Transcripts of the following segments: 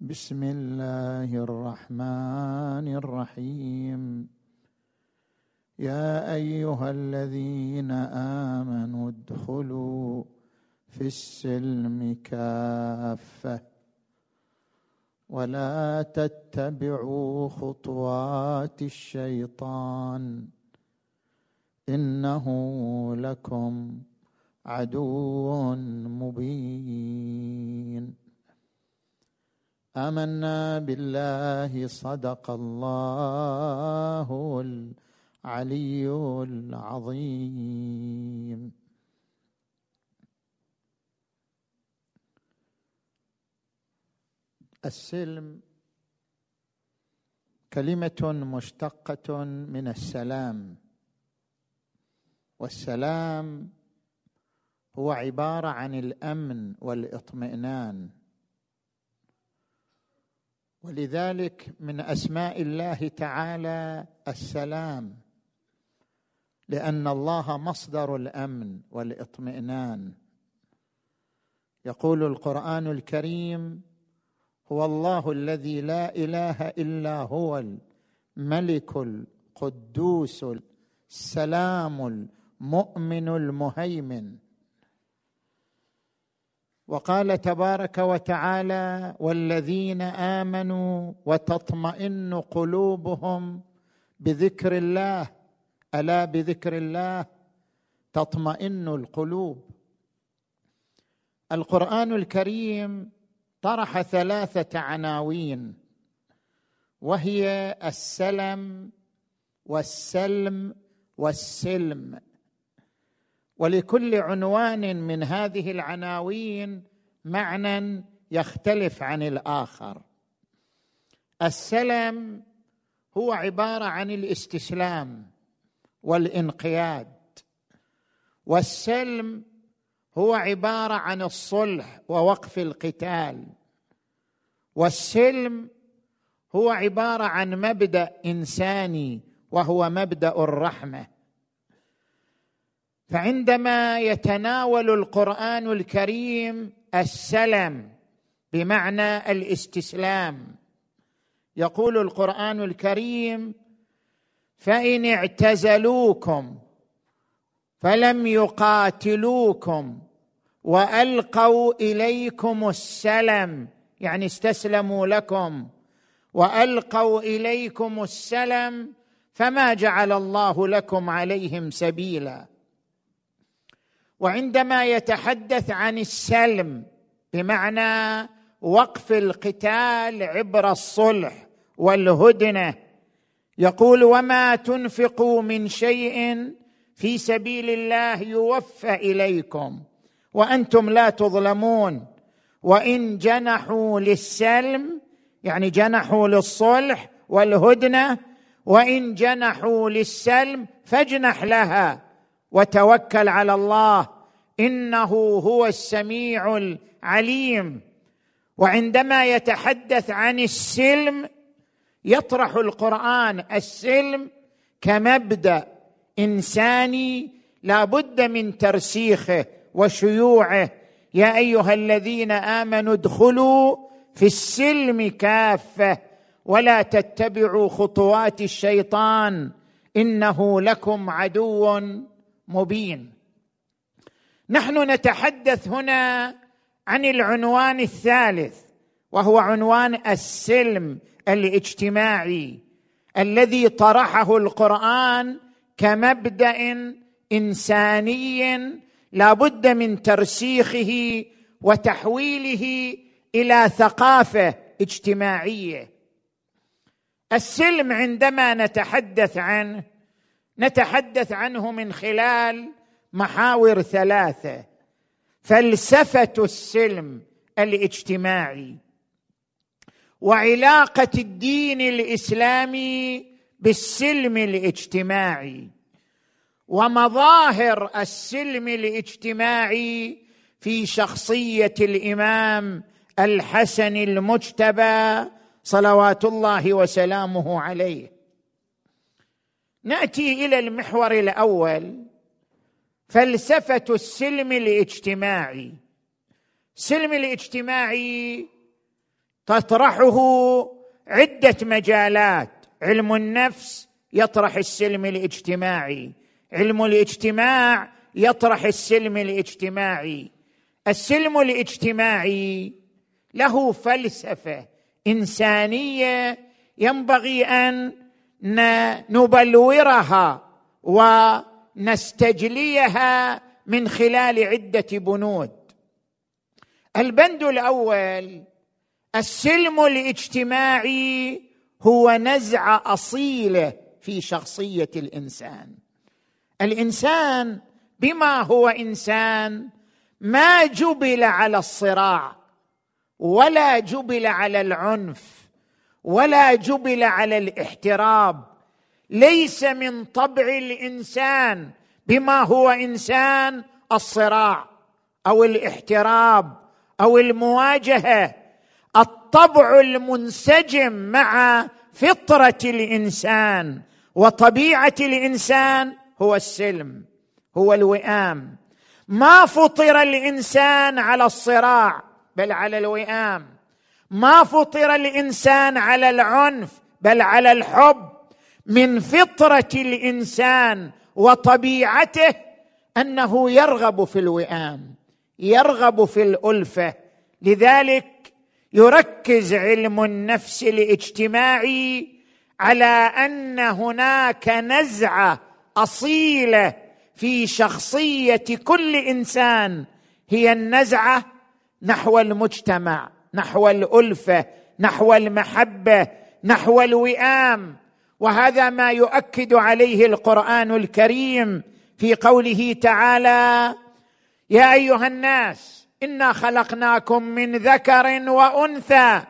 بسم الله الرحمن الرحيم. يا أيها الذين آمنوا ادخلوا في السلم كافة ولا تتبعوا خطوات الشيطان. إنه لكم عدو مبين. آمنا بالله صدق الله العلي العظيم. السلم كلمة مشتقة من السلام. والسلام هو عبارة عن الأمن والإطمئنان. ولذلك من أسماء الله تعالى السلام لأن الله مصدر الأمن والإطمئنان. يقول القرآن الكريم هو الله الذي لا إله إلا هو الملك القدوس السلام المؤمن المهيمن. وقال تبارك وتعالى والذين آمنوا وتطمئن قلوبهم بذكر الله. ألا بذكر الله؟ تطمئن القلوب. القرآن الكريم طرح ثلاثة عناوين وهي السلم والسلم والسلم. ولكل عنوان من هذه العناوين معنى يختلف عن الآخر. السلم هو عبارة عن الاستسلام والانقياد والسلم هو عبارة عن الصلح ووقف القتال والسلم هو عبارة عن مبدأ إنساني وهو مبدأ الرحمة. فعندما يتناول القرآن الكريم السلم بمعنى الاستسلام يقول القرآن الكريم فإن اعتزلوكم فلم يقاتلوكم وألقوا إليكم السلم يعني استسلموا لكم وألقوا إليكم السلم فما جعل الله لكم عليهم سبيلا وعندما يتحدث عن السلم بمعنى وقف القتال عبر الصلح والهدنة يقول وما تنفقوا من شيء في سبيل الله يوفى إليكم وأنتم لا تظلمون. وإن جنحوا للسلم يعني جنحوا للصلح والهدنة وإن جنحوا للسلم فاجنح لها. وتوكل على الله. إنه هو السميع العليم. وعندما يتحدث عن السلم يطرح القرآن. السلم كمبدأ إنساني لا بد من ترسيخه وشيوعه. يا أيها الذين آمنوا ادخلوا في السلم كافة ولا تتبعوا خطوات الشيطان. إنه لكم عدو مبين. نحن نتحدث هنا عن العنوان الثالث وهو عنوان السلم الاجتماعي الذي طرحه القرآن كمبدأ إنساني لا بد من ترسيخه وتحويله إلى ثقافة اجتماعية. السلم عندما نتحدث عنه نتحدث عنه من خلال محاور ثلاثة. فلسفة السلم الاجتماعي وعلاقة الدين الإسلامي بالسلم الاجتماعي ومظاهر السلم الاجتماعي في شخصية الإمام الحسن المجتبى صلوات الله وسلامه عليه. نأتي إلى المحور الأول. فلسفة السلم الاجتماعي. السلم الاجتماعي تطرحه عدة مجالات. علم النفس يطرح السلم الاجتماعي. علم الاجتماع يطرح السلم الاجتماعي. السلم الاجتماعي له فلسفة إنسانية ينبغي أن نبلورها ونستجليها من خلال عدة بنود. البند الأول السلم الاجتماعي هو نزعه اصيله في شخصية الإنسان. الإنسان بما هو إنسان ما جبل على الصراع ولا جبل على العنف. ولا جبل على الاحتراب. ليس من طبع الإنسان بما هو إنسان الصراع أو الاحتراب أو المواجهة. الطبع المنسجم مع فطرة الإنسان وطبيعة الإنسان هو السلم هو الوئام. ما فطر الإنسان على الصراع بل على الوئام. ما فطر الإنسان على العنف بل على الحب. من فطرة الإنسان وطبيعته أنه يرغب في الوئام يرغب في الألفة. لذلك يركز علم النفس الاجتماعي على أن هناك نزعة أصيلة في شخصية كل إنسان هي النزعة نحو المجتمع. نحو الألفة نحو المحبة نحو الوئام. وهذا ما يؤكد عليه القرآن الكريم في قوله تعالى يا أيها الناس إنا خلقناكم من ذكر وأنثى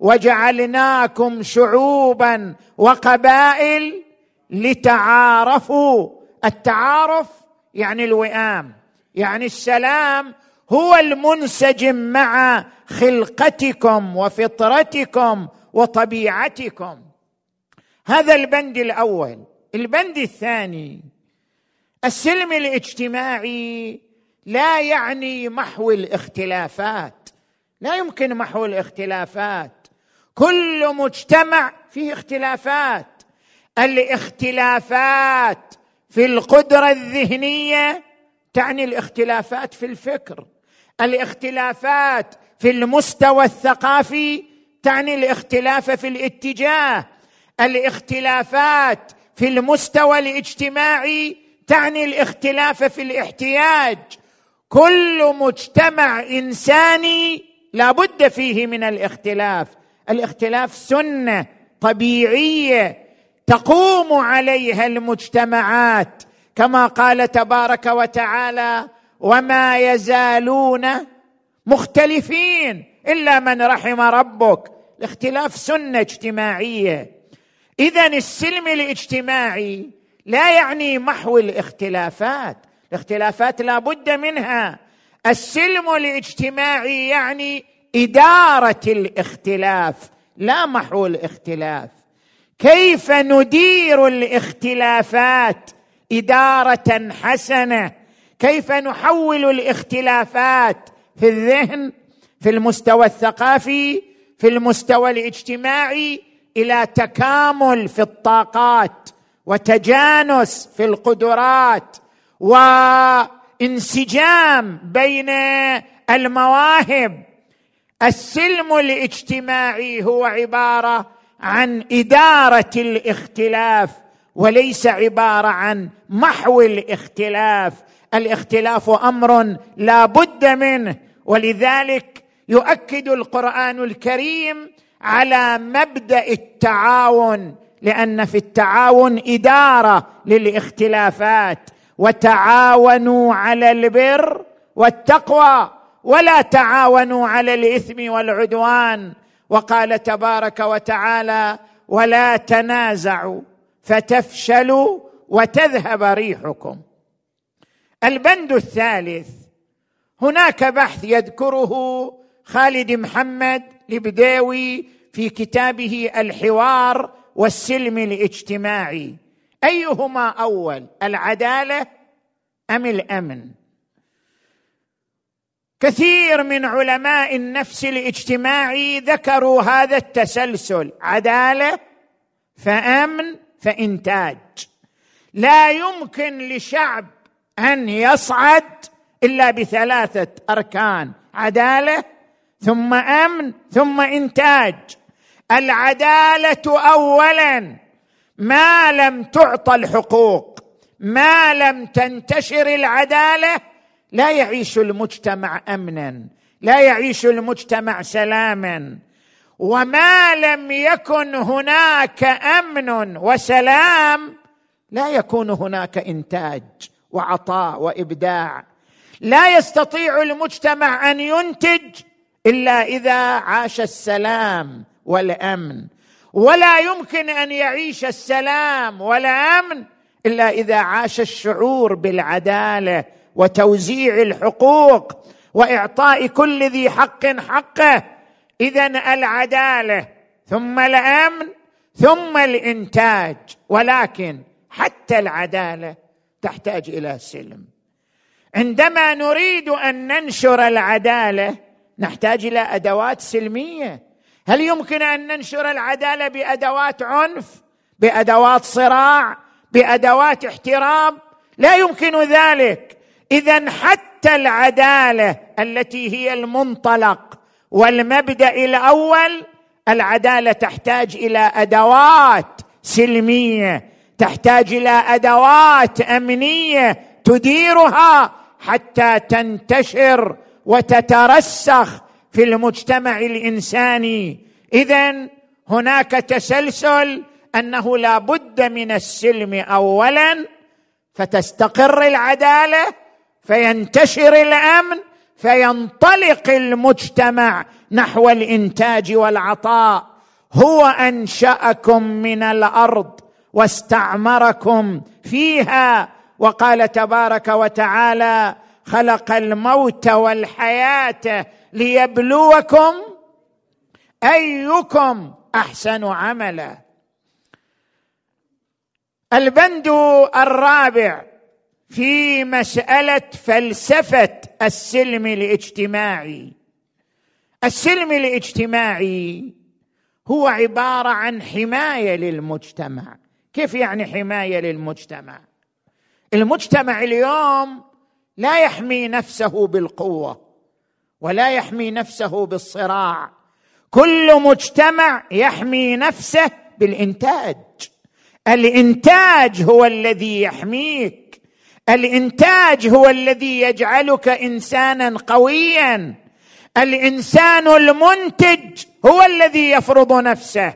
وجعلناكم شعوبا وقبائل لتعارفوا. التعارف يعني الوئام يعني السلام هو المنسجم مع خلقتكم وفطرتكم وطبيعتكم. هذا البند الأول. البند الثاني السلم الاجتماعي لا يعني محو الاختلافات. لا يمكن محو الاختلافات. كل مجتمع فيه اختلافات. الاختلافات في القدرة الذهنية تعني الاختلافات في الفكر. الاختلافات في المستوى الثقافي تعني الاختلاف في الاتجاه. الاختلافات في المستوى الاجتماعي تعني الاختلاف في الاحتياج. كل مجتمع إنساني لا بد فيه من الاختلاف. الاختلاف سنة طبيعية تقوم عليها المجتمعات. كما قال تبارك وتعالى وما يزالون مختلفين إلا من رحم ربك الاختلاف سنة اجتماعية. اذا السلم الاجتماعي لا يعني محو الاختلافات. الاختلافات لا بد منها. السلم الاجتماعي يعني إدارة الاختلاف لا محو الاختلاف. كيف ندير الاختلافات إدارة حسنة؟ كيف نحول الاختلافات في الذهن في المستوى الثقافي في المستوى الاجتماعي إلى تكامل في الطاقات وتجانس في القدرات وانسجام بين المواهب. السلم الاجتماعي هو عبارة عن إدارة الاختلاف وليس عبارة عن محو الاختلاف. الاختلاف أمر لا بد منه ولذلك يؤكد القرآن الكريم على مبدأ التعاون لأن في التعاون إدارة للاختلافات وتعاونوا على البر والتقوى ولا تعاونوا على الإثم والعدوان. وقال تبارك وتعالى ولا تنازعوا فتفشلوا وتذهب ريحكم. البند الثالث. هناك بحث يذكره خالد محمد لبداوي في كتابه الحوار والسلم الاجتماعي. أيهما أول العدالة أم الأمن؟ كثير من علماء النفس الاجتماعي ذكروا هذا التسلسل عدالة فأمن فإنتاج. لا يمكن لشعب أن يصعد إلا بثلاثة أركان عدالة ثم أمن ثم إنتاج. العدالة اولا ما لم تعطى الحقوق ما لم تنتشر العدالة لا يعيش المجتمع امنا لا يعيش المجتمع سلاما. وما لم يكن هناك أمن وسلام لا يكون هناك إنتاج. وعطاء وإبداع. لا يستطيع المجتمع أن ينتج إلا إذا عاش السلام والأمن. ولا يمكن أن يعيش السلام والأمن إلا إذا عاش الشعور بالعدالة وتوزيع الحقوق وإعطاء كل ذي حق حقه. اذا العدالة ثم الأمن ثم الإنتاج. ولكن حتى العدالة تحتاج إلى سلم. عندما نريد أن ننشر العدالة نحتاج إلى أدوات سلمية. هل يمكن أن ننشر العدالة بأدوات عنف بأدوات صراع بأدوات احترام؟ لا يمكن ذلك. اذا حتى العدالة التي هي المنطلق والمبدأ الأول العدالة تحتاج إلى أدوات سلمية. تحتاج إلى أدوات أمنية تديرها حتى تنتشر وتترسخ في المجتمع الإنساني. اذا هناك تسلسل أنه لا بد من السلم اولا فتستقر العدالة فينتشر الأمن فينطلق المجتمع نحو الإنتاج والعطاء. هو أنشأكم من الأرض. واستعمركم فيها وقال تبارك وتعالى خلق الموت والحياة ليبلوكم أيكم أحسن عملا. البند الرابع في مسألة فلسفة السلم الاجتماعي. السلم الاجتماعي هو عبارة عن حماية للمجتمع. كيف يعني حماية للمجتمع؟ المجتمع اليوم لا يحمي نفسه بالقوة ولا يحمي نفسه بالصراع. كل مجتمع يحمي نفسه بالإنتاج. الإنتاج هو الذي يحميك. الإنتاج هو الذي يجعلك إنسانا قويا. الإنسان المنتج هو الذي يفرض نفسه.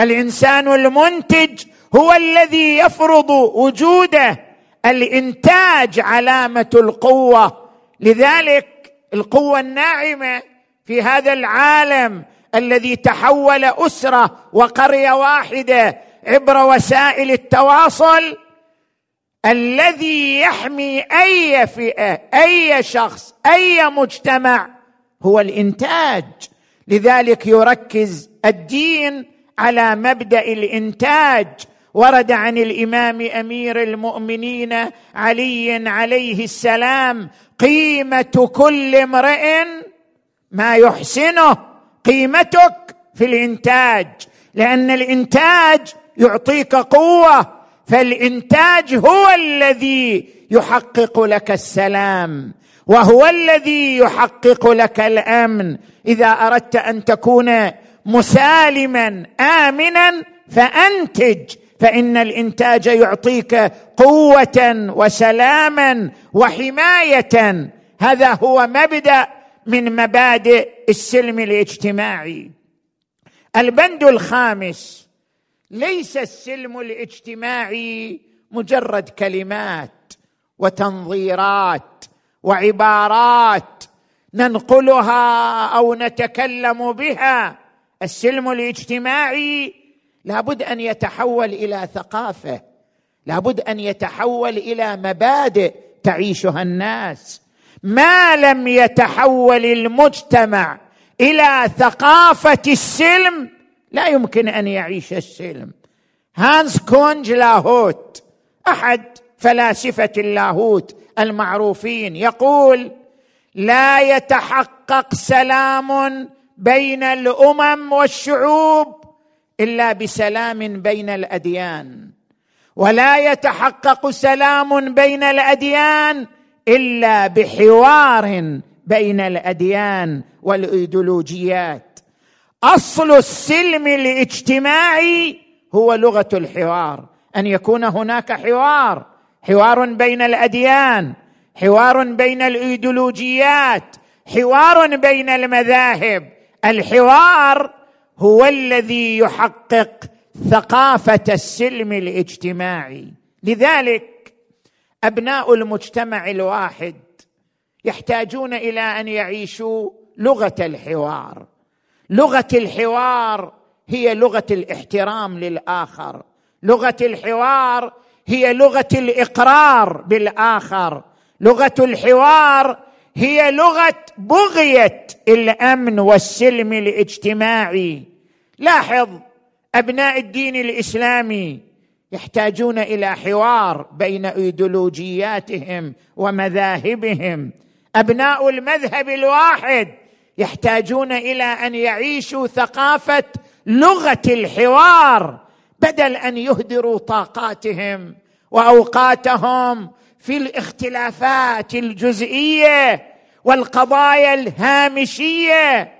الإنسان المنتج هو الذي يفرض وجوده الإنتاج علامة القوة. لذلك القوة الناعمة في هذا العالم الذي تحول أسرة وقرية واحدة عبر وسائل التواصل الذي يحمي أي فئة أي شخص أي مجتمع هو الإنتاج. لذلك يركز الدين على مبدأ الإنتاج. ورد عن الإمام أمير المؤمنين علي عليه السلام قيمة كل امرئ ما يحسنه قيمتك في الإنتاج لأن الإنتاج يعطيك قوة فالإنتاج هو الذي يحقق لك السلام وهو الذي يحقق لك الأمن. إذا أردت أن تكون مسالما آمنا فأنتج فإن الإنتاج يعطيك قوة وسلاما وحماية. هذا هو مبدأ من مبادئ السلم الاجتماعي. البند الخامس ليس السلم الاجتماعي مجرد كلمات وتنظيرات وعبارات ننقلها أو نتكلم بها. السلم الاجتماعي لابد أن يتحول إلى ثقافة. لابد أن يتحول إلى مبادئ تعيشها الناس. ما لم يتحول المجتمع إلى ثقافة السلم لا يمكن أن يعيش السلم. هانس كونج لاهوت أحد فلاسفة اللاهوت المعروفين يقول لا يتحقق سلام بين الأمم والشعوب إلا بسلام بين الأديان. ولا يتحقق سلام بين الأديان إلا بحوار بين الأديان والإيديولوجيات. أصل السلم الاجتماعي هو لغة الحوار. أن يكون هناك حوار. حوار بين الأديان. حوار بين الإيديولوجيات. حوار بين المذاهب. الحوار هو الذي يحقق ثقافة السلم الاجتماعي. لذلك أبناء المجتمع الواحد يحتاجون إلى أن يعيشوا لغة الحوار. لغة الحوار هي لغة الاحترام للآخر. لغة الحوار هي لغة الإقرار بالآخر. لغة الحوار هي لغة بغية الأمن والسلم الاجتماعي. لاحظ أبناء الدين الإسلامي يحتاجون إلى حوار بين إيديولوجياتهم ومذاهبهم. أبناء المذهب الواحد يحتاجون إلى أن يعيشوا ثقافة لغة الحوار بدل أن يهدروا طاقاتهم وأوقاتهم في الاختلافات الجزئية والقضايا الهامشية.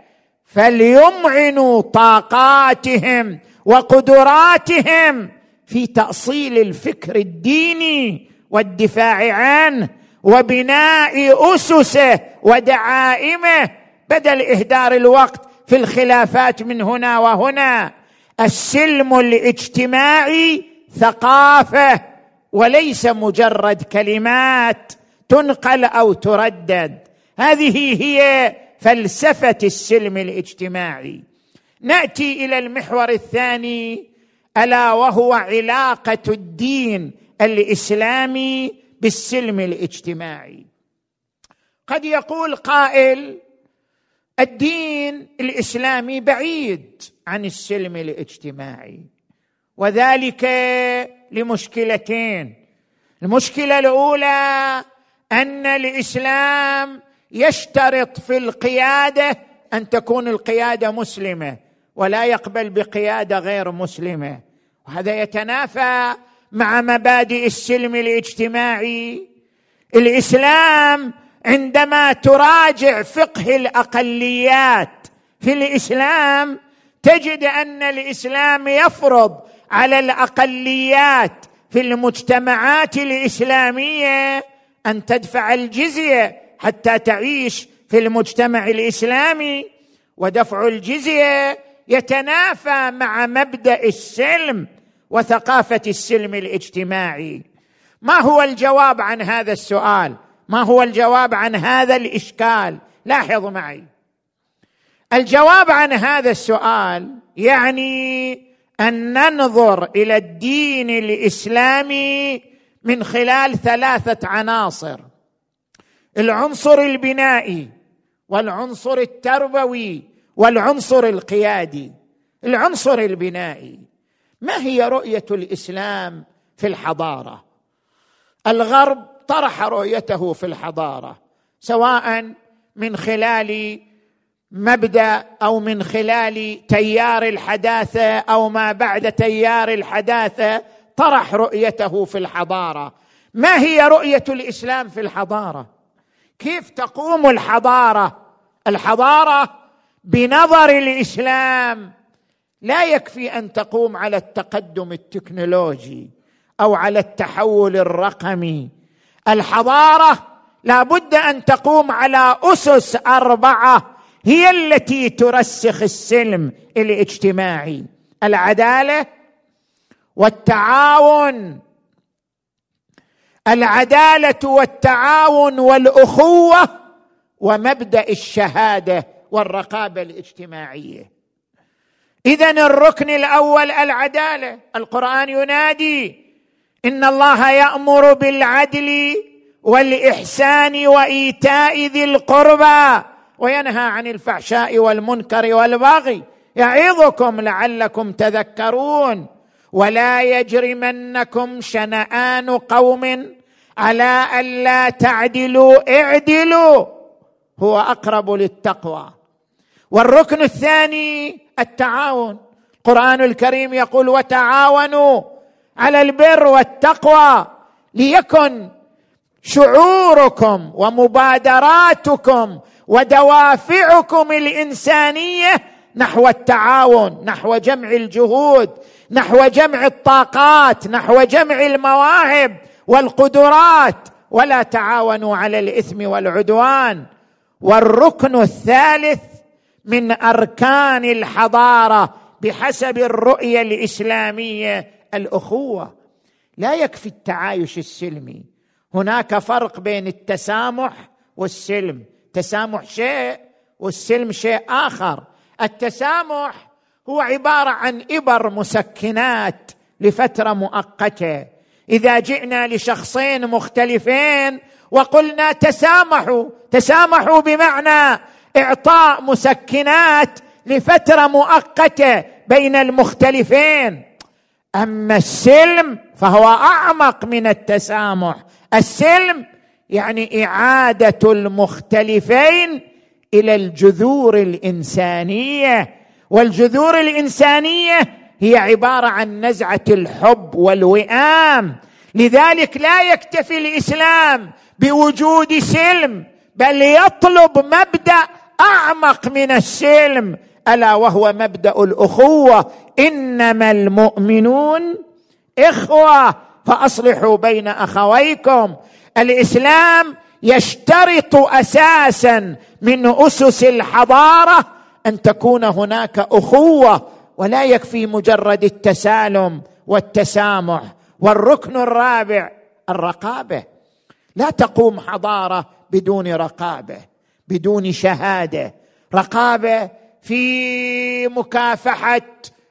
فليمعنوا طاقاتهم وقدراتهم في تأصيل الفكر الديني والدفاع عنه وبناء أسسه ودعائمه بدل إهدار الوقت في الخلافات من هنا وهنا. السلم الاجتماعي ثقافة وليس مجرد كلمات تنقل أو تردد. هذه هي فلسفة السلم الاجتماعي. نأتي إلى المحور الثاني ألا وهو علاقة الدين الإسلامي بالسلم الاجتماعي. قد يقول قائل الدين الإسلامي بعيد عن السلم الاجتماعي وذلك لمشكلتين. المشكلة الأولى أن الإسلام يشترط في القيادة أن تكون القيادة مسلمة ولا يقبل بقيادة غير مسلمة. وهذا يتنافى مع مبادئ السلم الاجتماعي. الإسلام عندما تراجع فقه الأقليات في الإسلام تجد أن الإسلام يفرض على الأقليات في المجتمعات الإسلامية أن تدفع الجزية حتى تعيش في المجتمع الإسلامي ودفع الجزية يتنافى مع مبدأ السلم وثقافة السلم الاجتماعي. ما هو الجواب عن هذا السؤال؟ ما هو الجواب عن هذا الإشكال؟ لاحظوا معي. الجواب عن هذا السؤال يعني أن ننظر إلى الدين الإسلامي من خلال ثلاثة عناصر. العنصر البنائي والعنصر التربوي والعنصر القيادي. العنصر البنائي ما هي رؤية الإسلام في الحضارة؟ الغرب طرح رؤيته في الحضارة سواء من خلال مبدأ أو من خلال تيار الحداثة أو ما بعد تيار الحداثة طرح رؤيته في الحضارة. ما هي رؤية الإسلام في الحضارة؟ كيف تقوم الحضارة؟ الحضارة بنظر الإسلام. لا يكفي أن تقوم على التقدم التكنولوجي أو على التحول الرقمي. الحضارة لا بد أن تقوم على أسس أربعة هي التي ترسخ السلم الاجتماعي العدالة والتعاون العدالة والتعاون والأخوة ومبدأ الشهادة والرقابة الاجتماعية. اذا الركن الأول العدالة. القرآن ينادي إن الله يأمر بالعدل والإحسان وإيتاء ذي القربى وينهى عن الفحشاء والمنكر والبغي. يعظكم لعلكم تذكرون. ولا يجرمنكم شنآن قوم على ألا تعدلوا اعدلوا. هو أقرب للتقوى. والركن الثاني التعاون. القرآن الكريم يقول وتعاونوا على البر والتقوى ليكن شعوركم ومبادراتكم ودوافعكم الإنسانية نحو التعاون نحو جمع الجهود نحو جمع الطاقات نحو جمع المواهب والقدرات ولا تعاونوا على الإثم والعدوان. والركن الثالث من أركان الحضارة بحسب الرؤية الإسلامية الأخوة. لا يكفي التعايش السلمي. هناك فرق بين التسامح والسلم. التسامح شيء والسلم شيء آخر. التسامح هو عبارة عن إبر مسكنات لفترة مؤقتة. إذا جئنا لشخصين مختلفين وقلنا تسامحوا تسامحوا بمعنى إعطاء مسكنات لفترة مؤقتة بين المختلفين. أما السلم فهو أعمق من التسامح. السلم يعني إعادة المختلفين إلى الجذور الإنسانية. والجذور الإنسانية هي عبارة عن نزعة الحب والوئام. لذلك لا يكتفي الإسلام بوجود سلم بل يطلب مبدأ أعمق من السلم. ألا وهو مبدأ الأخوة. إنما المؤمنون إخوة. فأصلحوا بين أخويكم. الإسلام يشترط أساسا من أسس الحضارة أن تكون هناك أخوة ولا يكفي مجرد التسالم والتسامح والركن الرابع الرقابة. لا تقوم حضارة بدون رقابة بدون شهادة. رقابة في مكافحة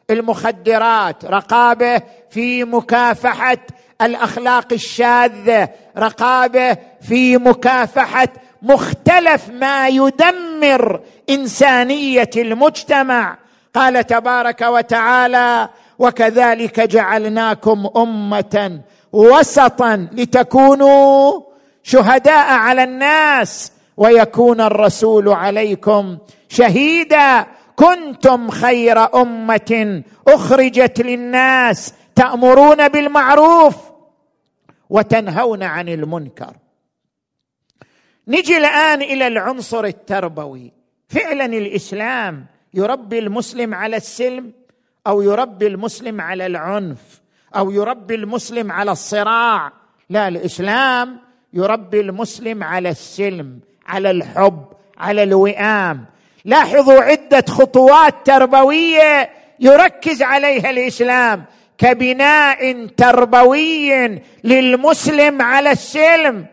المخدرات رقابة في مكافحة الأخلاق الشاذة رقابة في مكافحة مختلف ما يدمر إنسانية المجتمع. قال تبارك وتعالى وكذلك جعلناكم أمة وسطا لتكونوا شهداء على الناس ويكون الرسول عليكم شهيدا. كنتم خير أمة أخرجت للناس تأمرون بالمعروف وتنهون عن المنكر. نجي الآن إلى العنصر التربوي. فعلا الإسلام يربي المسلم على السلم أو يربي المسلم على العنف أو يربي المسلم على الصراع. لا الإسلام يربي المسلم على السلم على الحب على الوئام. لاحظوا عدة خطوات تربوية يركز عليها الإسلام. كبناء تربوي للمسلم على السلم.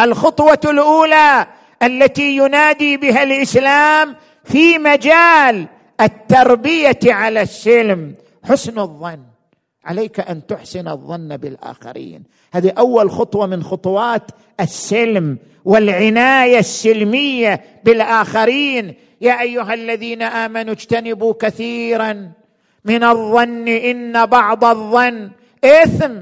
الخطوة الأولى التي ينادي بها الإسلام في مجال التربية على السلم حسن الظن. عليك أن تحسن الظن بالآخرين. هذه أول خطوة من خطوات السلم والعناية السلمية بالآخرين. يا أيها الذين آمنوا اجتنبوا كثيرا من الظن إن بعض الظن إثم.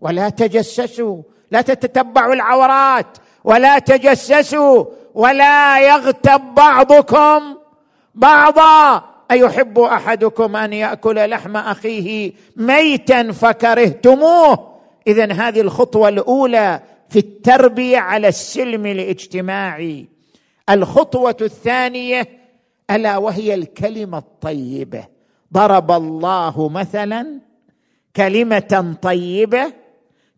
ولا تجسسوا لا تتتبعوا العورات. ولا تجسسوا ولا يغتب بعضكم بعضا. أيحب أحدكم أن يأكل لحم أخيه ميتا فكرهتموه؟ اذا هذه الخطوة الأولى في التربية على السلم الاجتماعي. الخطوة الثانية ألا وهي الكلمة الطيبة. ضرب الله مثلا كلمة طيبة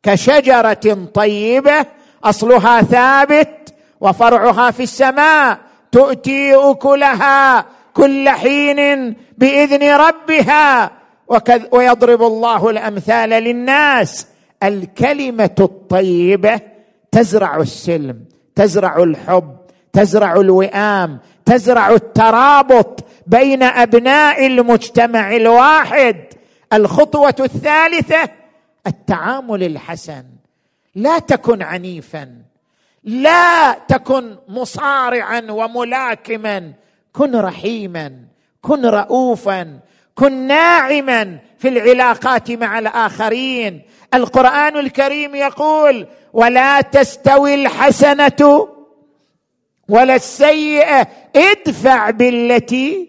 كشجرة طيبة أصلها ثابت وفرعها في السماء تؤتي أكلها كل حين بإذن ربها ويضرب الله الأمثال للناس. الكلمة الطيبة تزرع السلم تزرع الحب تزرع الوئام تزرع الترابط بين أبناء المجتمع الواحد. الخطوة الثالثة التعامل الحسن. لا تكن عنيفا. لا تكن مصارعا وملاكما. كن رحيما كن رؤوفا كن ناعما في العلاقات مع الآخرين. القرآن الكريم يقول ولا تستوي الحسنة ولا السيئة ادفع بالتي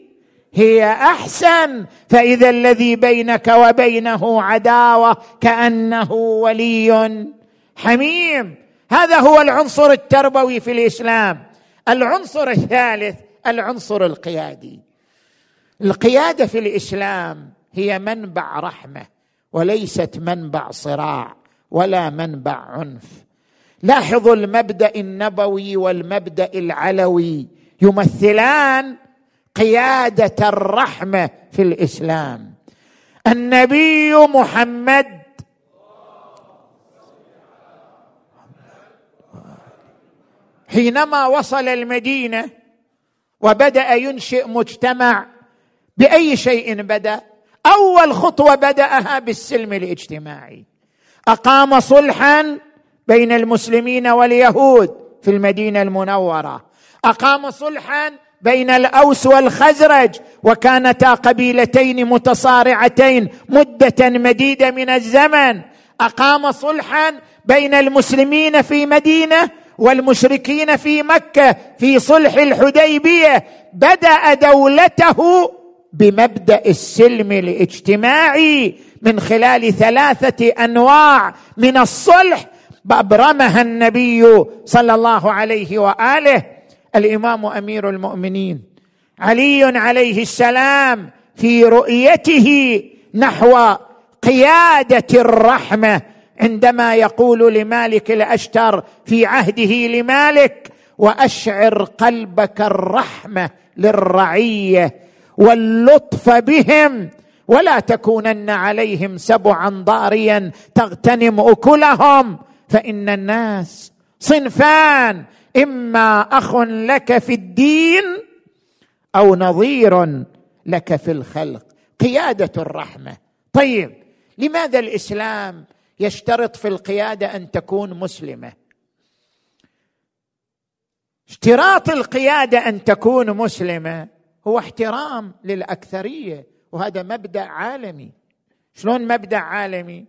هي أحسن. فإذا الذي بينك وبينه عداوة كأنه ولي حميم. هذا هو العنصر التربوي في الإسلام. العنصر الثالث العنصر القيادي. القيادة في الإسلام هي منبع رحمة وليست منبع صراع ولا منبع عنف. لاحظوا المبدأ النبوي والمبدأ العلوي. يمثلان قيادة الرحمة في الإسلام. النبي محمد حينما وصل المدينة وبدأ ينشئ مجتمع بأي شيء بدأ؟ أول خطوة بدأها بالسلم الاجتماعي. أقام صلحا بين المسلمين واليهود في المدينة المنورة. أقام صلحا بين الأوس والخزرج وكانتا قبيلتين متصارعتين مدة مديدة من الزمن. أقام صلحا بين المسلمين في مدينة والمشركين في مكة في صلح الحديبية بدأ دولته بمبدأ السلم الاجتماعي من خلال ثلاثة أنواع من الصلح. ابرمها النبي صلى الله عليه وآله الإمام أمير المؤمنين. علي عليه السلام في رؤيته نحو قيادة الرحمة عندما يقول لمالك الأشتر في عهده لمالك وأشعر قلبك الرحمة للرعية واللطف بهم ولا تكونن عليهم سبعا ضاريا تغتنم أكلهم فإن الناس صنفان إما أخ لك في الدين أو نظير لك في الخلق. قيادة الرحمة. طيب لماذا الإسلام يشترط في القيادة أن تكون مسلمة. اشتراط القيادة أن تكون مسلمة هو احترام للأكثرية وهذا مبدأ عالمي. شلون مبدأ عالمي؟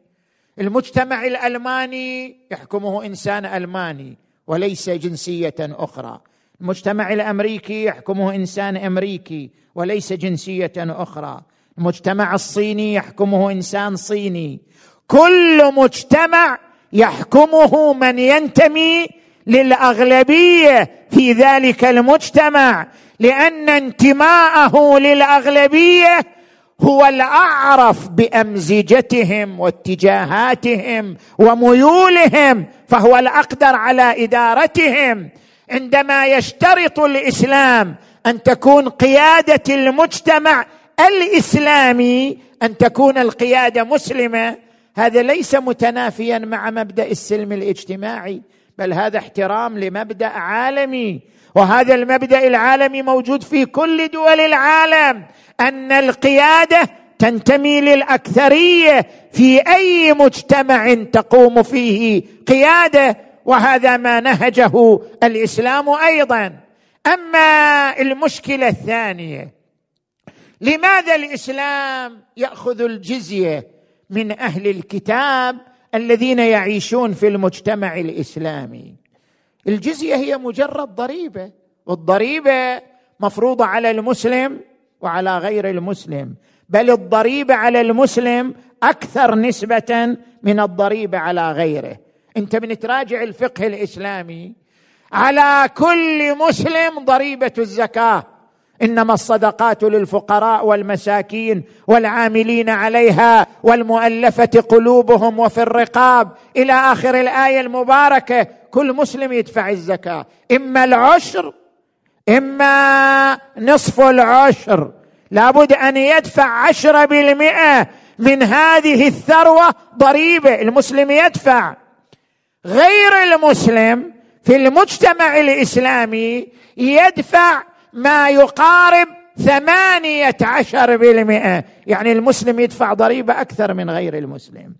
المجتمع الألماني يحكمه إنسان ألماني وليس جنسية أخرى. المجتمع الأمريكي يحكمه إنسان أمريكي وليس جنسية أخرى. المجتمع الصيني يحكمه إنسان صيني. كل مجتمع يحكمه من ينتمي للأغلبية في ذلك المجتمع لأن انتماءه للأغلبية هو الأعرف بأمزجتهم واتجاهاتهم وميولهم فهو الأقدر على إدارتهم. عندما يشترط الإسلام أن تكون قيادة المجتمع الإسلامي أن تكون القيادة مسلمة هذا ليس متنافيا مع مبدأ السلم الاجتماعي بل هذا احترام لمبدأ عالمي. وهذا المبدأ العالمي موجود في كل دول العالم. أن القيادة تنتمي للأكثرية في أي مجتمع تقوم فيه قيادة وهذا ما نهجه الإسلام أيضا. أما المشكلة الثانية لماذا الإسلام يأخذ الجزية؟ من أهل الكتاب الذين يعيشون في المجتمع الإسلامي. الجزية هي مجرد ضريبة والضريبة مفروضة على المسلم وعلى غير المسلم بل الضريبة على المسلم أكثر نسبة من الضريبة على غيره. أنت من تراجع الفقه الإسلامي على كل مسلم ضريبة الزكاة. إنما الصدقات للفقراء والمساكين والعاملين عليها والمؤلفة قلوبهم وفي الرقاب. إلى آخر الآية المباركة كل مسلم يدفع الزكاة. إما العشر إما نصف العشر. لابد أن يدفع عشره بالمئة من هذه الثروة ضريبة. المسلم يدفع. غير المسلم في المجتمع الإسلامي يدفع ما يقارب ثمانية عشر بالمئة. يعني المسلم يدفع ضريبة أكثر من غير المسلم.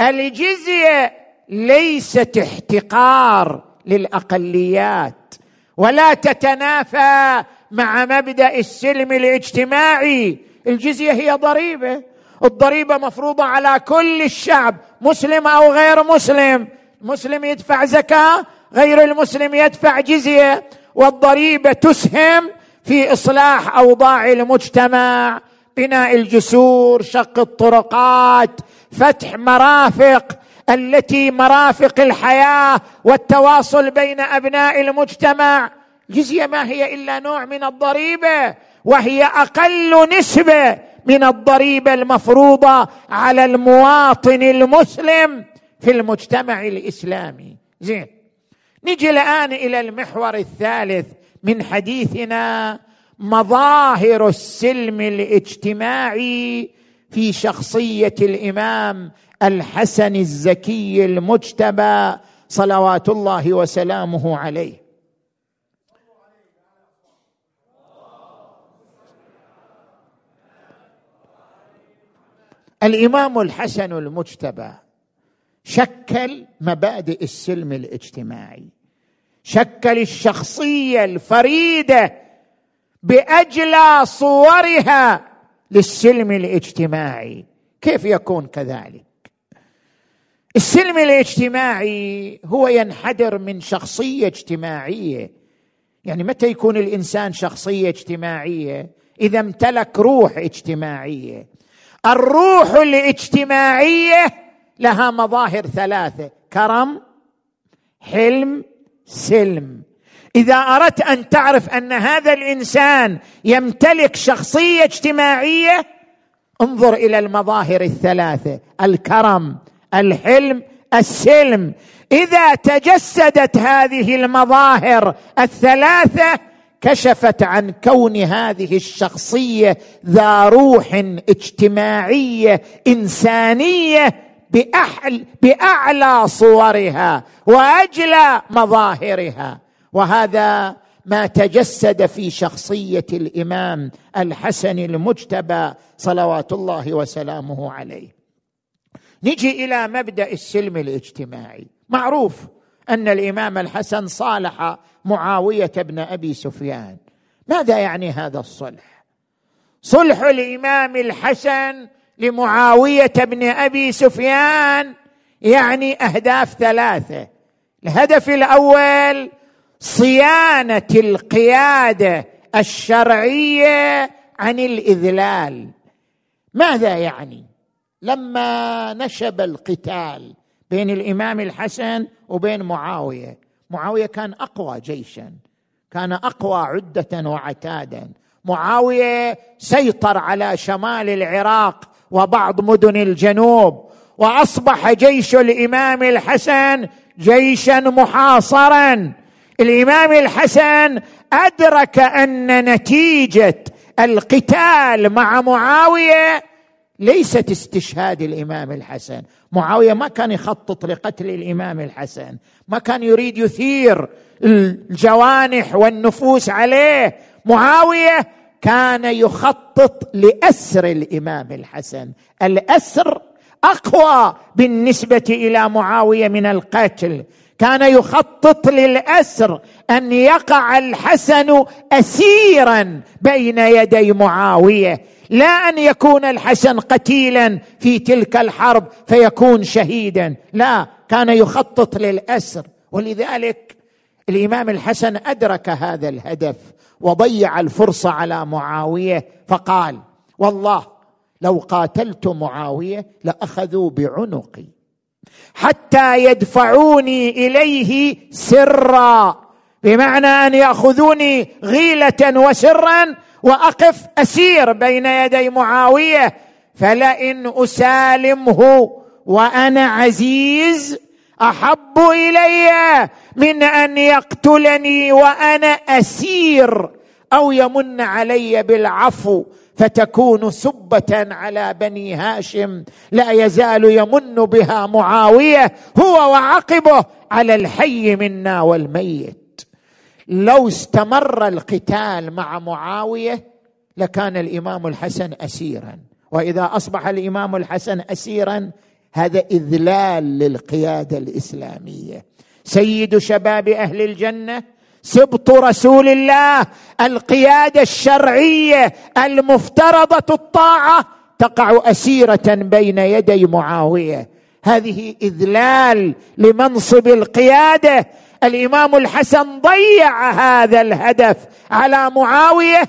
الجزية ليست احتقار للأقليات ولا تتنافى مع مبدأ السلم الاجتماعي. الجزية هي ضريبة. الضريبة مفروضة على كل الشعب مسلم أو غير مسلم. مسلم يدفع زكاة غير المسلم يدفع جزية. والضريبة تسهم في إصلاح أوضاع المجتمع بناء الجسور شق الطرقات فتح مرافق التي مرافق الحياة والتواصل بين أبناء المجتمع. جزية ما هي إلا نوع من الضريبة وهي أقل نسبة من الضريبة المفروضة على المواطن المسلم في المجتمع الإسلامي. زين. نجي الآن إلى المحور الثالث من حديثنا مظاهر السلم الاجتماعي في شخصية الإمام الحسن الزكي المجتبى صلوات الله وسلامه عليه. الإمام الحسن المجتبى شكل مبادئ السلم الاجتماعي. شكل الشخصية الفريدة باجلى صورها للسلم الاجتماعي. كيف يكون كذلك؟ السلم الاجتماعي هو ينحدر من شخصية اجتماعية. يعني متى يكون الإنسان شخصية اجتماعية؟ إذا امتلك روح اجتماعية. الروح الاجتماعية لها مظاهر ثلاثة. كرم حلم سلم. إذا أردت أن تعرف أن هذا الإنسان يمتلك شخصية اجتماعية انظر إلى المظاهر الثلاثة. الكرم الحلم السلم. إذا تجسدت هذه المظاهر الثلاثة كشفت عن كون هذه الشخصية ذا روح اجتماعية إنسانية بأحل بأعلى صورها وأجلى مظاهرها. وهذا ما تجسد في شخصية الإمام الحسن المجتبى صلوات الله وسلامه عليه. نجي إلى مبدأ السلم الاجتماعي. معروف أن الإمام الحسن صالح معاوية بن أبي سفيان. ماذا يعني هذا الصلح؟ صلح الإمام الحسن لمعاوية بن أبي سفيان يعني أهداف ثلاثة. الهدف الأول صيانة القيادة الشرعية عن الإذلال. ماذا يعني؟ لما نشب القتال بين الإمام الحسن وبين معاوية معاوية كان أقوى جيشا كان أقوى عدة وعتادا. معاوية سيطر على شمال العراق وبعض مدن الجنوب. وأصبح جيش الإمام الحسن جيشا محاصرا. الإمام الحسن أدرك أن نتيجة القتال مع معاوية ليست استشهاد الإمام الحسن. معاوية ما كان يخطط لقتل الإمام الحسن. ما كان يريد يثير الجوانح والنفوس عليه. معاوية كان يخطط لأسر الإمام الحسن. الأسر أقوى بالنسبة إلى معاوية من القتل. كان يخطط للأسر أن يقع الحسن اسيرا بين يدي معاوية. لا أن يكون الحسن قتيلا في تلك الحرب فيكون شهيدا. لا كان يخطط للأسر. ولذلك الإمام الحسن أدرك هذا الهدف. وضيع الفرصة على معاوية فقال والله لو قاتلت معاوية لأخذوا بعنقي حتى يدفعوني إليه سرا بمعنى أن يأخذوني غيلة وسرا وأقف أسير بين يدي معاوية فلئن أسالمه وأنا عزيز أحب إلي من أن يقتلني وأنا أسير أو يمن علي بالعفو فتكون سبة على بني هاشم. لا يزال يمن بها معاوية هو وعقبه على الحي منا والميت. لو استمر القتال مع معاوية لكان الإمام الحسن اسيرا. وإذا أصبح الإمام الحسن اسيرا هذا إذلال للقيادة الإسلامية. سيد شباب أهل الجنة سبط رسول الله القيادة الشرعية المفترضة الطاعة تقع أسيرة بين يدي معاوية. هذه إذلال لمنصب القيادة. الإمام الحسن ضيع هذا الهدف على معاوية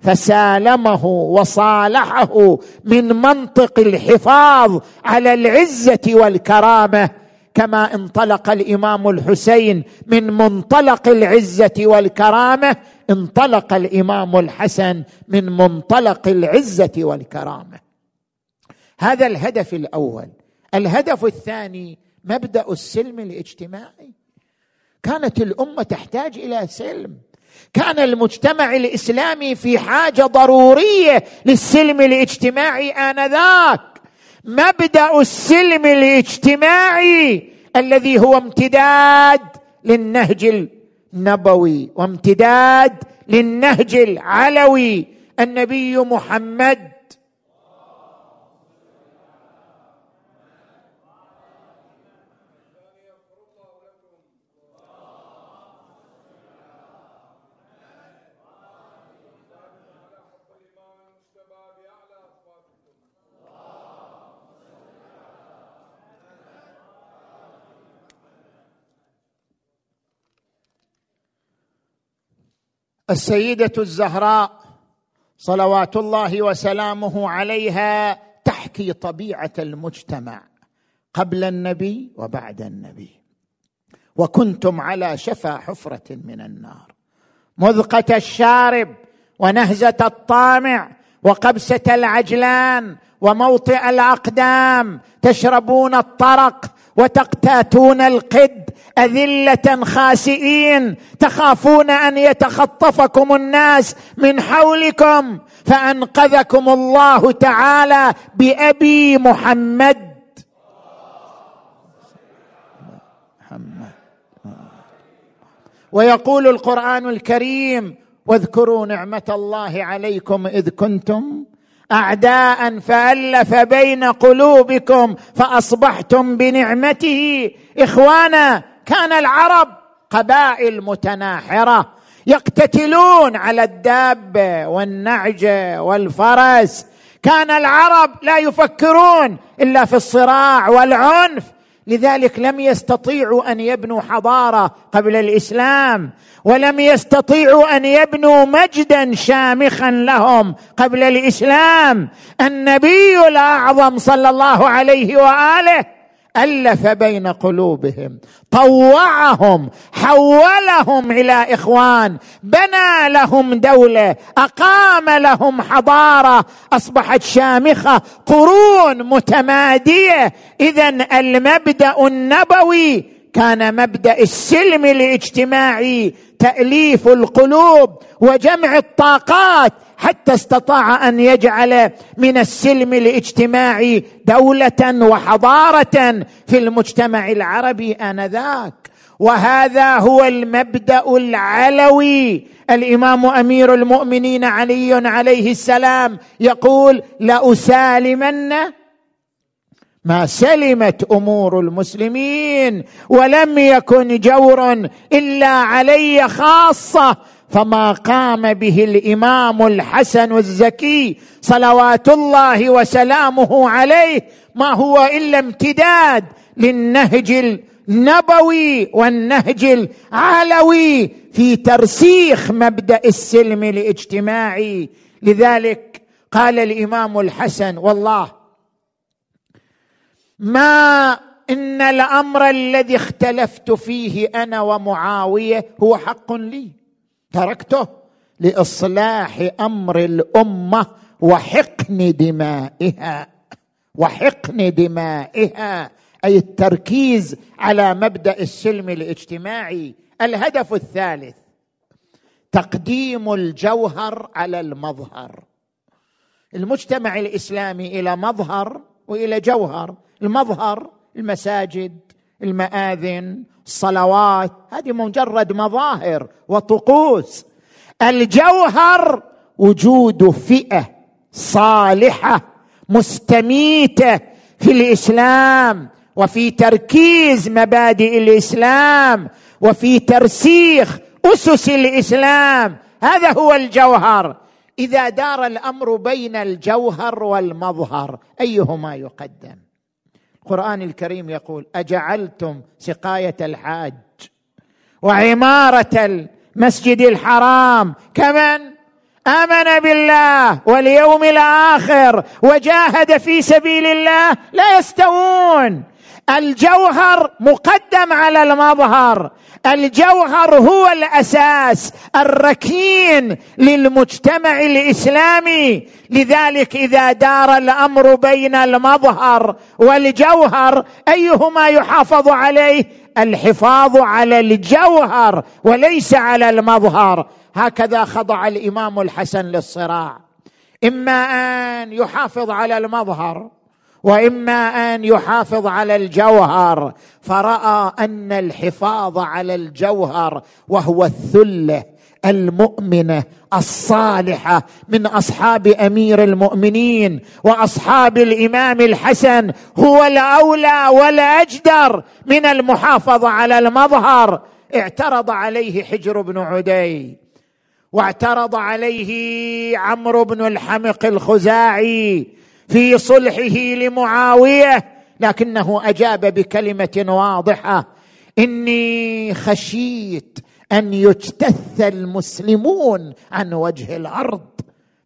فسالمه وصالحه من منطق الحفاظ على العزة والكرامة. كما انطلق الإمام الحسين من منطلق العزة والكرامة انطلق الإمام الحسن من منطلق العزة والكرامة. هذا الهدف الأول. الهدف الثاني مبدأ السلم الاجتماعي. كانت الأمة تحتاج إلى سلم. كان المجتمع الإسلامي في حاجة ضرورية للسلم الاجتماعي آنذاك. مبدأ السلم الاجتماعي الذي هو امتداد للنهج النبوي وامتداد للنهج العلوي. النبي محمد السيدة الزهراء صلوات الله وسلامه عليها تحكي طبيعة المجتمع قبل النبي وبعد النبي. وكنتم على شفا حفرة من النار. مذقة الشارب ونهزة الطامع وقبسة العجلان وموطئ الأقدام تشربون الطرق وتقتاتون القد أذلة خاسئين تخافون أن يتخطفكم الناس من حولكم فأنقذكم الله تعالى بأبي محمد. محمد ويقول القرآن الكريم واذكروا نعمة الله عليكم إذ كنتم أعداء فألف بين قلوبكم فأصبحتم بنعمته إخوانا كان العرب قبائل متناحرة يقتتلون على الدابه والنعجه والفرس. كان العرب لا يفكرون إلا في الصراع والعنف لذلك لم يستطيعوا أن يبنوا حضارة قبل الإسلام ولم يستطيعوا أن يبنوا مجدا شامخا لهم قبل الإسلام. النبي الأعظم صلى الله عليه وآله ألف بين قلوبهم طوعهم حولهم إلى إخوان بنى لهم دولة أقام لهم حضارة أصبحت شامخة قرون متمادية. اذا المبدأ النبوي كان مبدأ السلم الاجتماعي تأليف القلوب وجمع الطاقات. حتى استطاع أن يجعل من السلم الاجتماعي دولة وحضارة في المجتمع العربي آنذاك. وهذا هو المبدأ العلوي. الإمام أمير المؤمنين علي عليه السلام يقول لأسالمن ما سلمت أمور المسلمين ولم يكن جور إلا علي خاصة فما قام به الإمام الحسن الزكي صلوات الله وسلامه عليه ما هو إلا امتداد للنهج النبوي والنهج العلوي في ترسيخ مبدأ السلم الاجتماعي. لذلك قال الإمام الحسن والله ما إن الأمر الذي اختلفت فيه أنا ومعاوية هو حق لي. تركته لإصلاح أمر الأمة وحقن دمائها وحقن دمائها أي التركيز على مبدأ السلم الاجتماعي. الهدف الثالث تقديم الجوهر على المظهر. المجتمع الإسلامي إلى مظهر وإلى جوهر المظهر المساجد. المآذن الصلوات هذه مجرد مظاهر وطقوس. الجوهر وجود فئة صالحة مستميتة في الإسلام وفي تركيز مبادئ الإسلام وفي ترسيخ أسس الإسلام. هذا هو الجوهر. إذا دار الأمر بين الجوهر والمظهر أيهما يقدم؟ القرآن الكريم يقول أجعلتم سقاية الحاج وعمارة المسجد الحرام. كمن؟ آمن بالله واليوم الآخر وجاهد في سبيل الله. لا يستوون. الجوهر مقدم على المظهر. الجوهر هو الأساس الركين للمجتمع الإسلامي. لذلك إذا دار الأمر بين المظهر والجوهر أيهما يحافظ عليه؟ الحفاظ على الجوهر وليس على المظهر. هكذا خضع الإمام الحسن للصراع. إما أن يحافظ على المظهر وإما أن يحافظ على الجوهر فرأى أن الحفاظ على الجوهر وهو الثلة المؤمنة الصالحة من أصحاب أمير المؤمنين وأصحاب الإمام الحسن هو الأولى والأجدر من المحافظه على المظهر. اعترض عليه حجر بن عدي واعترض عليه عمرو بن الحمق الخزاعي في صلحه لمعاوية لكنه أجاب بكلمة واضحة. إني خشيت أن يجتث المسلمون عن وجه الأرض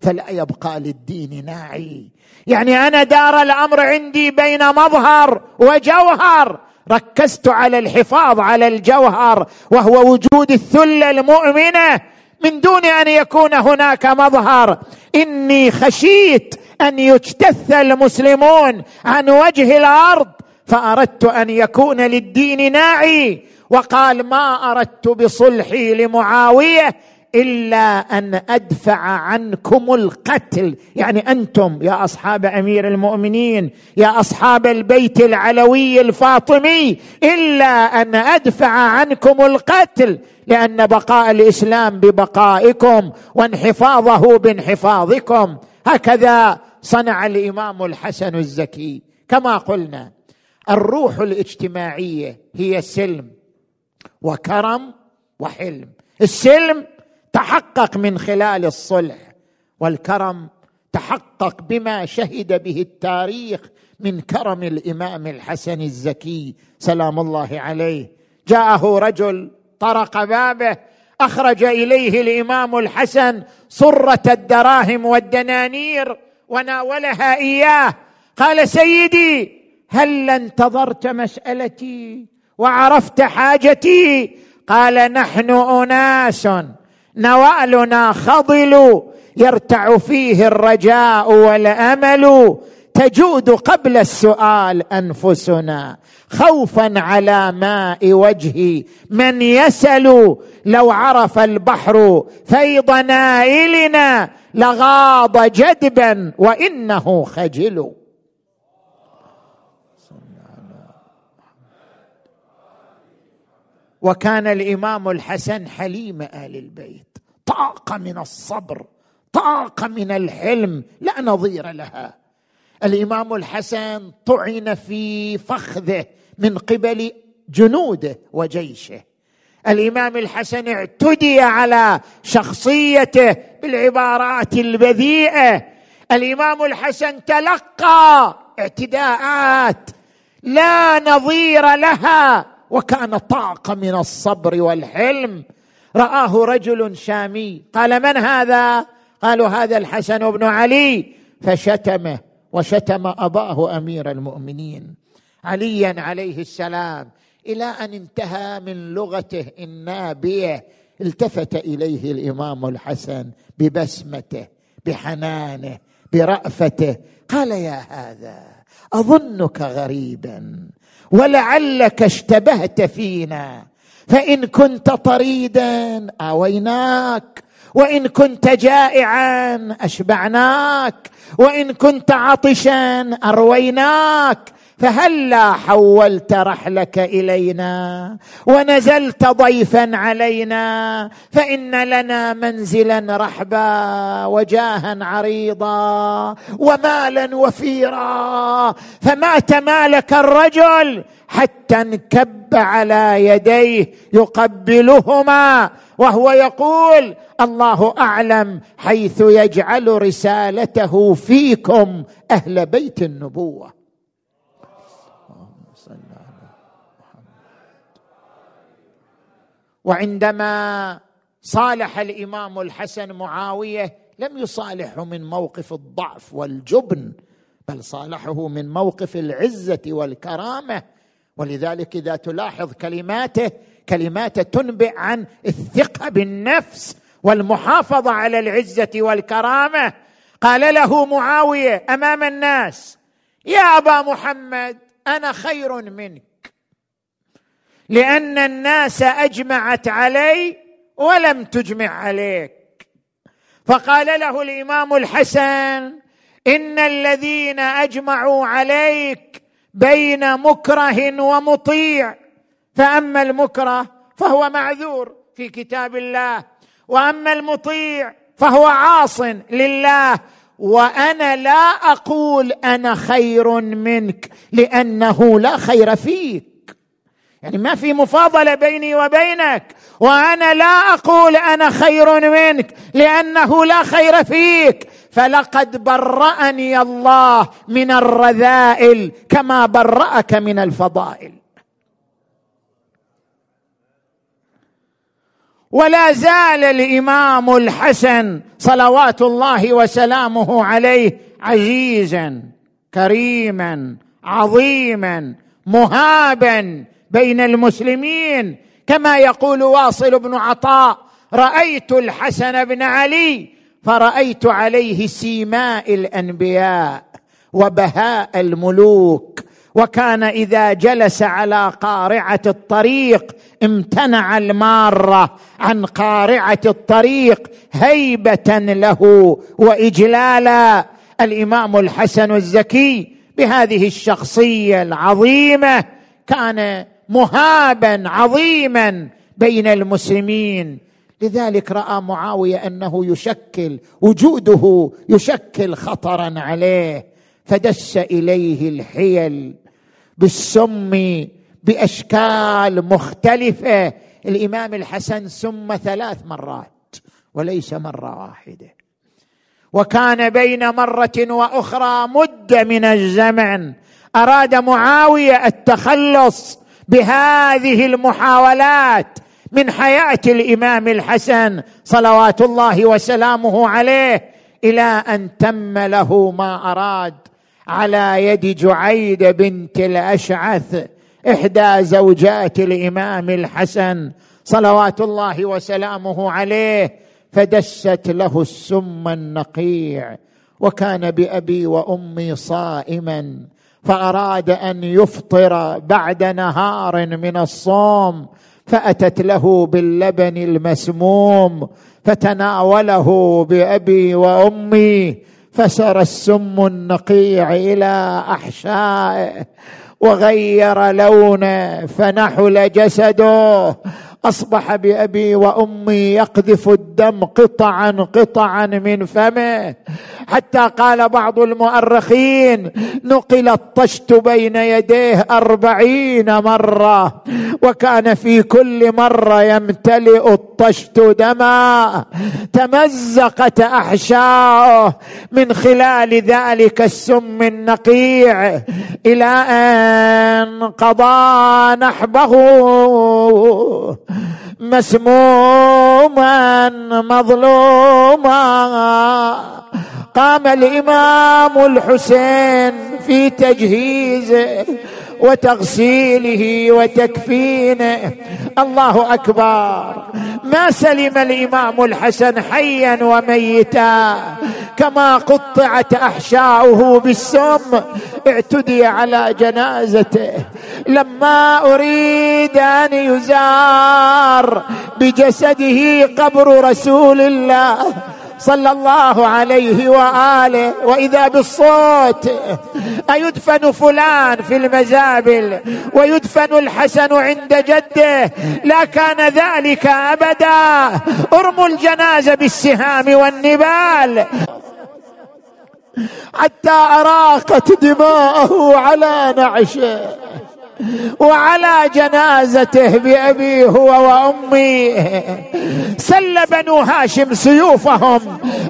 فلا يبقى للدين ناعي. يعني أنا دار الأمر عندي بين مظهر وجوهر. ركزت على الحفاظ على الجوهر وهو وجود الثلة المؤمنة. من دون أن يكون هناك مظهر. إني خشيت أن يجتث المسلمون عن وجه الأرض فأردت أن يكون للدين ناعي وقال ما أردت بصلحي لمعاوية إلا أن أدفع عنكم القتل. يعني أنتم يا أصحاب أمير المؤمنين يا أصحاب البيت العلوي الفاطمي إلا أن أدفع عنكم القتل لأن بقاء الإسلام ببقائكم وانحفاظه بانحفاظكم. هكذا صنع الإمام الحسن الزكي. كما قلنا الروح الاجتماعية هي سلم وكرم وحلم. السلم تحقق من خلال الصلح والكرم تحقق بما شهد به التاريخ من كرم الإمام الحسن الزكي سلام الله عليه. جاءه رجل طرق بابه أخرج إليه الإمام الحسن صرة الدراهم والدنانير وناولها إياه. قال سيدي هل انتظرت مسألتي وعرفت حاجتي؟ قال نحن أناس نوالنا خضل يرتع فيه الرجاء والأمل تجود قبل السؤال أنفسنا. خوفا على ماء وجه من يسل لو عرف البحر فيض نائلنا لغاض جدبا وإنه خجل. وكان الإمام الحسن حليم آل البيت. طاقه من الصبر طاقه من الحلم لا نظير لها. الإمام الحسن طعن في فخذه من قبل جنوده وجيشه. الإمام الحسن اعتدي على شخصيته بالعبارات البذيئة. الإمام الحسن تلقى اعتداءات لا نظير لها وكان طاقه من الصبر والحلم. رآه رجل شامي. قال من هذا؟ قالوا هذا الحسن بن علي. فشتمه وشتم أباه أمير المؤمنين. عليا عليه السلام إلى أن انتهى من لغته النابية التفت إليه الإمام الحسن ببسمته بحنانه برأفته. قال يا هذا أظنك غريبا ولعلك اشتبهت فينا فإن كنت طريدا آويناك وإن كنت جائعا أشبعناك وإن كنت عطشا أرويناك فهلا حولت رحلك إلينا ونزلت ضيفا علينا فإن لنا منزلا رحبا وجاها عريضا ومالا وفيرا فما تمالك الرجل حتى انكب على يديه يقبلهما وهو يقول الله أعلم حيث يجعل رسالته فيكم أهل بيت النبوة. وعندما صالح الإمام الحسن معاوية لم يصالحه من موقف الضعف والجبن بل صالحه من موقف العزة والكرامة. ولذلك إذا تلاحظ كلماته كلماته تنبئ عن الثقة بالنفس والمحافظة على العزة والكرامة. قال له معاوية أمام الناس يا أبا محمد أنا خير منك. لأن الناس أجمعت علي ولم تجمع عليك. فقال له الإمام الحسن إن الذين أجمعوا عليك بين مكره ومطيع. فأما المكره فهو معذور في كتاب الله وأما المطيع فهو عاص لله. وأنا لا أقول أنا خير منك لأنه لا خير فيك. يعني ما في مفاضلة بيني وبينك. وأنا لا أقول أنا خير منك لأنه لا خير فيك. فلقد برأني الله من الرذائل كما برأك من الفضائل. ولا زال الإمام الحسن صلوات الله وسلامه عليه عزيزا كريما عظيما مهابا بين المسلمين كما يقول واصل بن عطاء رأيت الحسن بن علي فرأيت عليه سيماء الأنبياء وبهاء الملوك وكان إذا جلس على قارعة الطريق امتنع المارة عن قارعة الطريق هيبة له وإجلالا. الإمام الحسن الزكي بهذه الشخصية العظيمة كان مهابا عظيما بين المسلمين. لذلك رأى معاوية أنه يشكل وجوده يشكل خطرا عليه. فدس إليه الحيل بالسم بأشكال مختلفة. الإمام الحسن سم ثلاث مرات وليس مرة واحدة. وكان بين مرة وأخرى مده من الزمن. أراد معاوية التخلص بهذه المحاولات من حياة الإمام الحسن صلوات الله وسلامه عليه إلى أن تم له ما أراد على يد جعيد بنت الأشعث إحدى زوجات الإمام الحسن صلوات الله وسلامه عليه فدست له السم النقيع وكان بأبي وأمي صائما. فأراد أن يفطر بعد نهار من الصوم فأتت له باللبن المسموم فتناوله بأبي وأمي فسر السم النقيع إلى أحشائه وغير لونه فنحل جسده. أصبح بأبي وأمي يقذف الدم قطعا قطعا من فمه حتى قال بعض المؤرخين نقل الطشت بين يديه أربعين مرة وكان في كل مرة يمتلئ الطشت دما. تمزقت أحشاؤه من خلال ذلك السم النقيع إلى أن قضى نحبه مسموما مظلوما. قام الإمام الحسين في تجهيزه وتغسيله وتكفينه. الله أكبر. ما سلم الإمام الحسن حيا وميتا. كما قطعت أحشاؤه بالسم اعتدي على جنازته. لما أريد أن يزار بجسده قبر رسول الله صلى الله عليه وآله وإذا بالصوت أيدفن فلان في المزابل ويدفن الحسن عند جده لا كان ذلك أبدا. ارموا الجنازة بالسهام والنبال. حتى أراقت دماءه على نعشه. وعلى جنازته بأبي هو وأمي. سل بنو هاشم سيوفهم.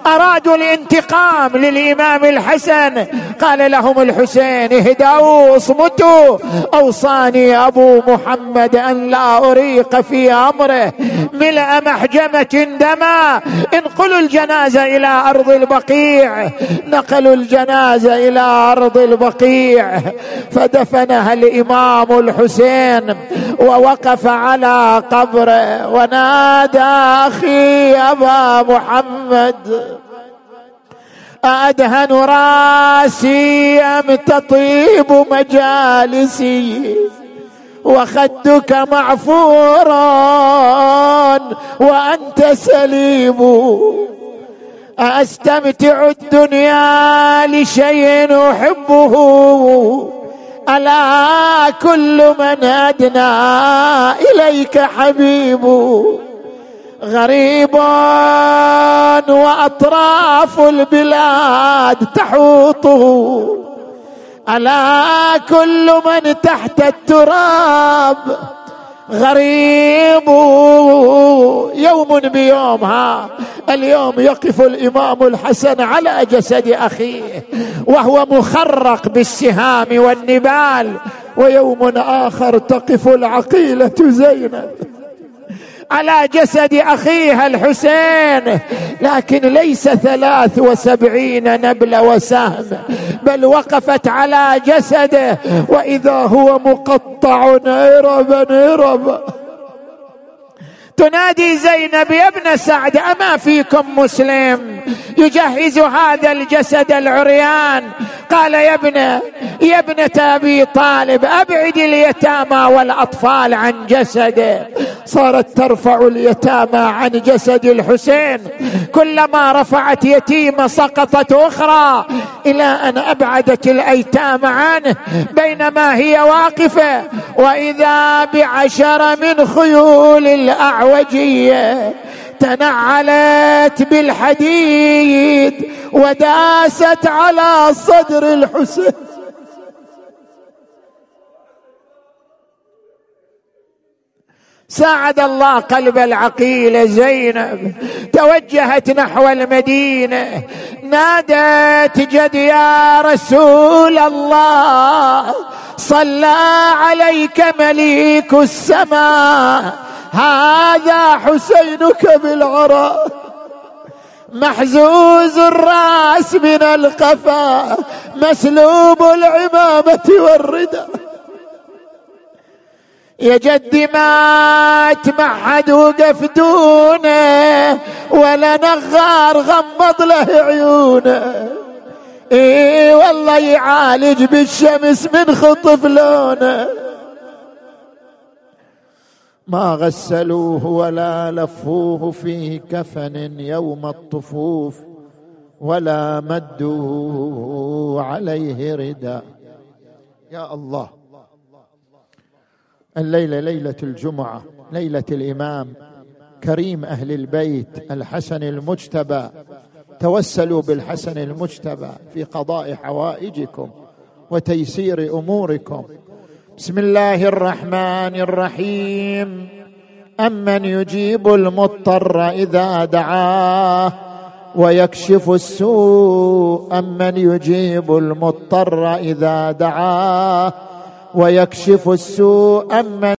أرادوا الانتقام للإمام الحسن. قال لهم الحسين اهدأوا اصمتوا أوصاني أبو محمد أن لا أريق في أمره. ملء محجمة دما. انقلوا الجنازة إلى أرض البقيع. نقلوا الجنازة إلى أرض البقيع. فدفنها الإمام. الإمام الحسين ووقف على قبره ونادى أخي أبا محمد أدهن رأسي أم تطيب مجالسي؟ وخدك معفور وأنت سليم. أستمتع الدنيا لشيء أحبه؟ ألا كل من أدنى إليك حبيب غريب وأطراف البلاد تحوطه. ألا كل من تحت التراب غريب يوم بيومها اليوم يقف الإمام الحسن على جسد أخيه وهو مخرق بالسهام والنبال ويوم آخر تقف العقيلة زينب. على جسد أخيها الحسين لكن ليس ثلاث وسبعين نبل وسهم بل وقفت على جسده وإذا هو مقطع هربا هربا تنادي زينب يا ابن سعد أما فيكم مسلم؟ يجهز هذا الجسد العريان. قال يا ابن يا ابنة أبي طالب أبعد اليتامى والأطفال عن جسده. صارت ترفع اليتامى عن جسد الحسين. كلما رفعت يتيمه سقطت أخرى. إلى أن أبعدت الأيتام عنه بينما هي واقفة. وإذا بعشر من خيول الأعوجية تنعلت بالحديد وداست على صدر الحسين. ساعد الله قلب العقيلة زينب توجهت نحو المدينة نادت جد يا رسول الله صلى عليك مليك السماء هذا حسينك بالعراء محزوز الرأس من القفا مسلوب العمامة والردى. يا جدي ما حد وقف دونه ولا نغار غمض له عيونه. إي والله يعالج بالشمس من خطف لونه. ما غسلوه ولا لفوه في كفن يوم الطفوف ولا مدوا عليه رداء يا الله. الليلة ليلة الجمعة ليلة الإمام كريم أهل البيت الحسن المجتبى. توسلوا بالحسن المجتبى في قضاء حوائجكم وتيسير أموركم. بسم الله الرحمن الرحيم. أمن يجيب المضطر إذا دعاه ويكشف السوء أمن يجيب المضطر إذا دعاه ويكشف السوء أمن